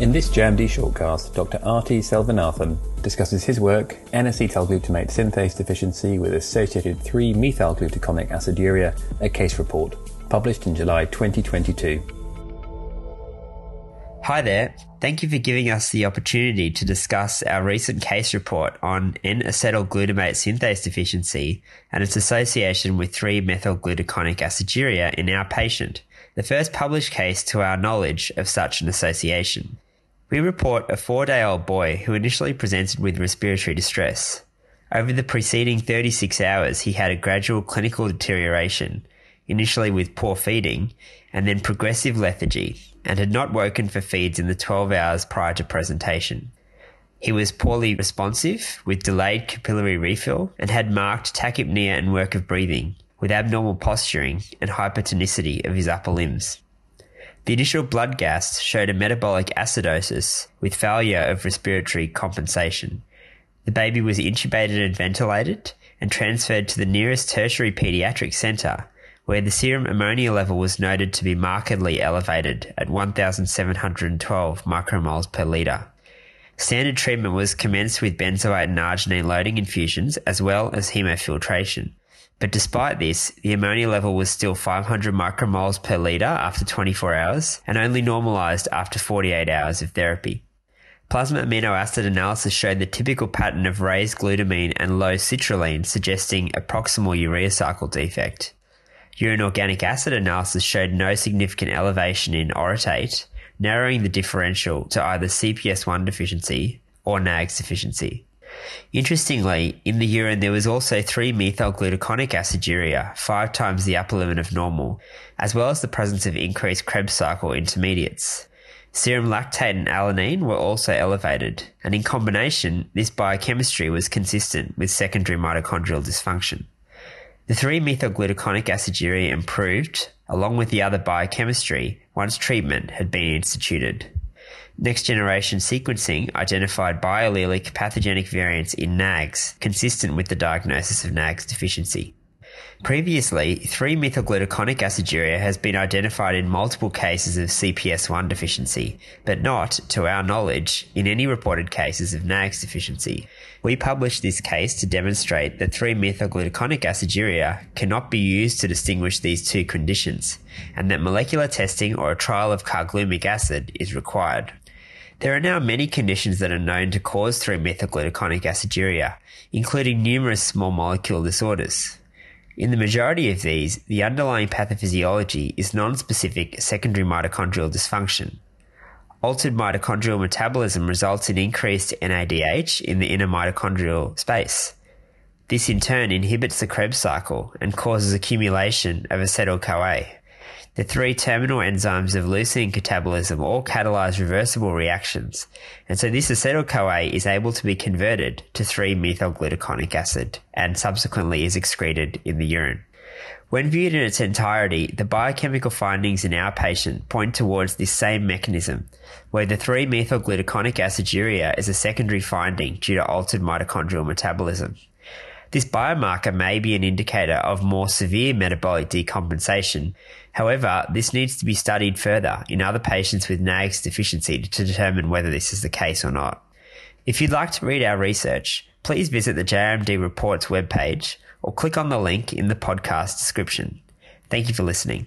In this JMD shortcast, Dr. Arti Selvanathan discusses his work, N-acetylglutamate synthase deficiency with associated 3-methylglutaconic aciduria, a case report, published in July 2022. Hi there. Thank you for giving us the opportunity to discuss our recent case report on N-acetylglutamate synthase deficiency and its association with 3-methylglutaconic aciduria in our patient, the first published case to our knowledge of such an association. We report a four day old boy who initially presented with respiratory distress. Over the preceding 36 hours, he had a gradual clinical deterioration, initially with poor feeding, and then progressive lethargy, and had not woken for feeds in the 12 hours prior to presentation. He was poorly responsive, with delayed capillary refill, and had marked tachypnea and work of breathing, with abnormal posturing and hypertonicity of his upper limbs. The initial blood gas showed a metabolic acidosis with failure of respiratory compensation. The baby was intubated and ventilated and transferred to the nearest tertiary pediatric centre, where the serum ammonia level was noted to be markedly elevated at 1,712 micromoles per litre. Standard treatment was commenced with benzoate and arginine loading infusions as well as hemofiltration. But despite this, the ammonia level was still 500 micromoles per litre after 24 hours and only normalised after 48 hours of therapy. Plasma amino acid analysis showed the typical pattern of raised glutamine and low citrulline, suggesting a proximal urea cycle defect. Urine organic acid analysis showed no significant elevation in orotate, narrowing the differential to either CPS1 deficiency or NAGS deficiency. Interestingly, in the urine there was also 3-methylglutaconic aciduria, five times the upper limit of normal, as well as the presence of increased Krebs cycle intermediates. Serum lactate and alanine were also elevated, and in combination, this biochemistry was consistent with secondary mitochondrial dysfunction. The 3-methylglutaconic aciduria improved, along with the other biochemistry, once treatment had been instituted. Next generation sequencing identified biallelic pathogenic variants in NAGS, consistent with the diagnosis of NAGS deficiency. Previously, 3-methylglutaconic aciduria has been identified in multiple cases of CPS1 deficiency, but not, to our knowledge, in any reported cases of NAGS deficiency. We published this case to demonstrate that 3-methylglutaconic aciduria cannot be used to distinguish these two conditions, and that molecular testing or a trial of carglumic acid is required. There are now many conditions that are known to cause 3-methylglutaconic aciduria, including numerous small molecule disorders. In the majority of these, the underlying pathophysiology is non-specific secondary mitochondrial dysfunction. Altered mitochondrial metabolism results in increased NADH in the inner mitochondrial space. This in turn inhibits the Krebs cycle and causes accumulation of acetyl-CoA. The three terminal enzymes of leucine catabolism all catalyze reversible reactions, and so this acetyl-CoA is able to be converted to 3-methylglutaconic acid and subsequently is excreted in the urine. When viewed in its entirety, the biochemical findings in our patient point towards this same mechanism, where the 3-methylglutaconic aciduria is a secondary finding due to altered mitochondrial metabolism. This biomarker may be an indicator of more severe metabolic decompensation. However, this needs to be studied further in other patients with NAGS deficiency to determine whether this is the case or not. If you'd like to read our research, please visit the JMD Reports webpage or click on the link in the podcast description. Thank you for listening.